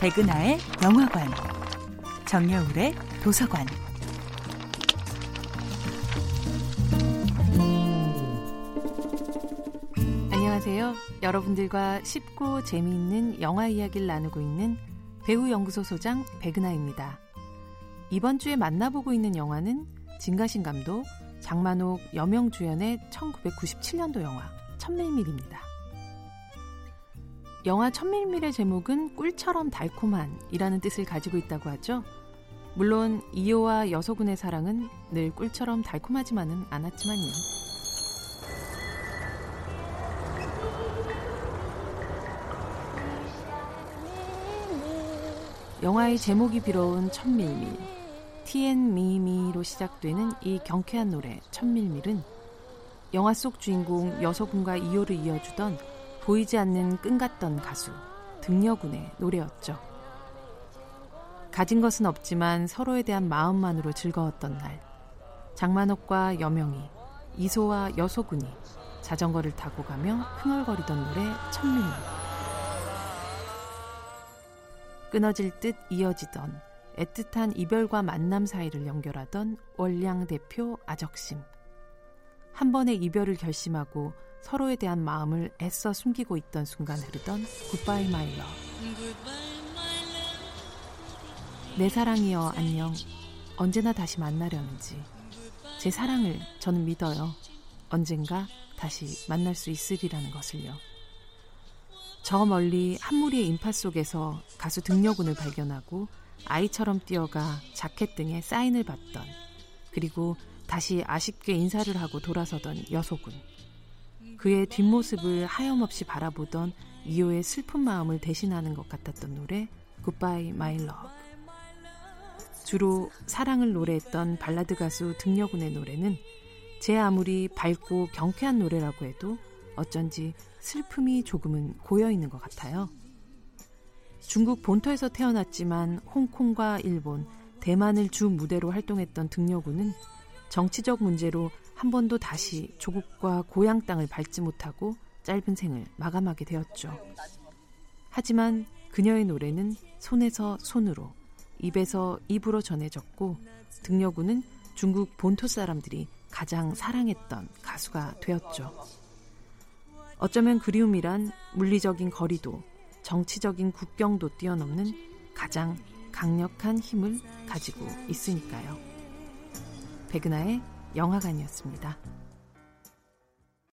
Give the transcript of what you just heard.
백은하의 영화관, 정여울의 도서관. 안녕하세요. 여러분들과 쉽고 재미있는 영화 이야기를 나누고 있는 배우 연구소 소장 백은하입니다. 이번 주에 만나보고 있는 영화는 진가신 감독, 장만옥, 여명 주연의 1997년도 영화 천밀밀입니다. 영화 천밀밀의 제목은 꿀처럼 달콤한이라는 뜻을 가지고 있다고 하죠. 물론 이효와 여소군의 사랑은 늘 꿀처럼 달콤하지만은 않았지만요. 영화의 제목이 빌어온 천밀밀 티앤미미로 시작되는 이 경쾌한 노래 천밀밀은 영화 속 주인공 여소군과 이효를 이어주던 보이지 않는 끈 같던 가수 등려군의 노래였죠. 가진 것은 없지만 서로에 대한 마음만으로 즐거웠던 날 장만옥과 여명이 이소와 여소군이 자전거를 타고 가며 흥얼거리던 노래 천민미 끊어질 듯 이어지던 애틋한 이별과 만남 사이를 연결하던 월량 대표 아적심 한 번의 이별을 결심하고 서로에 대한 마음을 애써 숨기고 있던 순간 흐르던 Goodbye My Love 내 사랑이여 안녕. 언제나 다시 만나려는지. 제 사랑을 저는 믿어요. 언젠가 다시 만날 수 있으리라는 것을요. 저 멀리 한 무리의 인파 속에서 가수 등려군을 발견하고 아이처럼 뛰어가 자켓 등에 사인을 받던 그리고 다시 아쉽게 인사를 하고 돌아서던 여소군 그의 뒷모습을 하염없이 바라보던 이호의 슬픈 마음을 대신하는 것 같았던 노래 Goodbye My Love 주로 사랑을 노래했던 발라드 가수 등려군의 노래는 제 아무리 밝고 경쾌한 노래라고 해도 어쩐지 슬픔이 조금은 고여 있는 것 같아요. 중국 본토에서 태어났지만 홍콩과 일본, 대만을 주 무대로 활동했던 등려군은 정치적 문제로 한 번도 다시 조국과 고향 땅을 밟지 못하고 짧은 생을 마감하게 되었죠. 하지만 그녀의 노래는 손에서 손으로, 입에서 입으로 전해졌고 등려구는 중국 본토 사람들이 가장 사랑했던 가수가 되었죠. 어쩌면 그리움이란 물리적인 거리도 정치적인 국경도 뛰어넘는 가장 강력한 힘을 가지고 있으니까요. 백은하의 영화관이었습니다.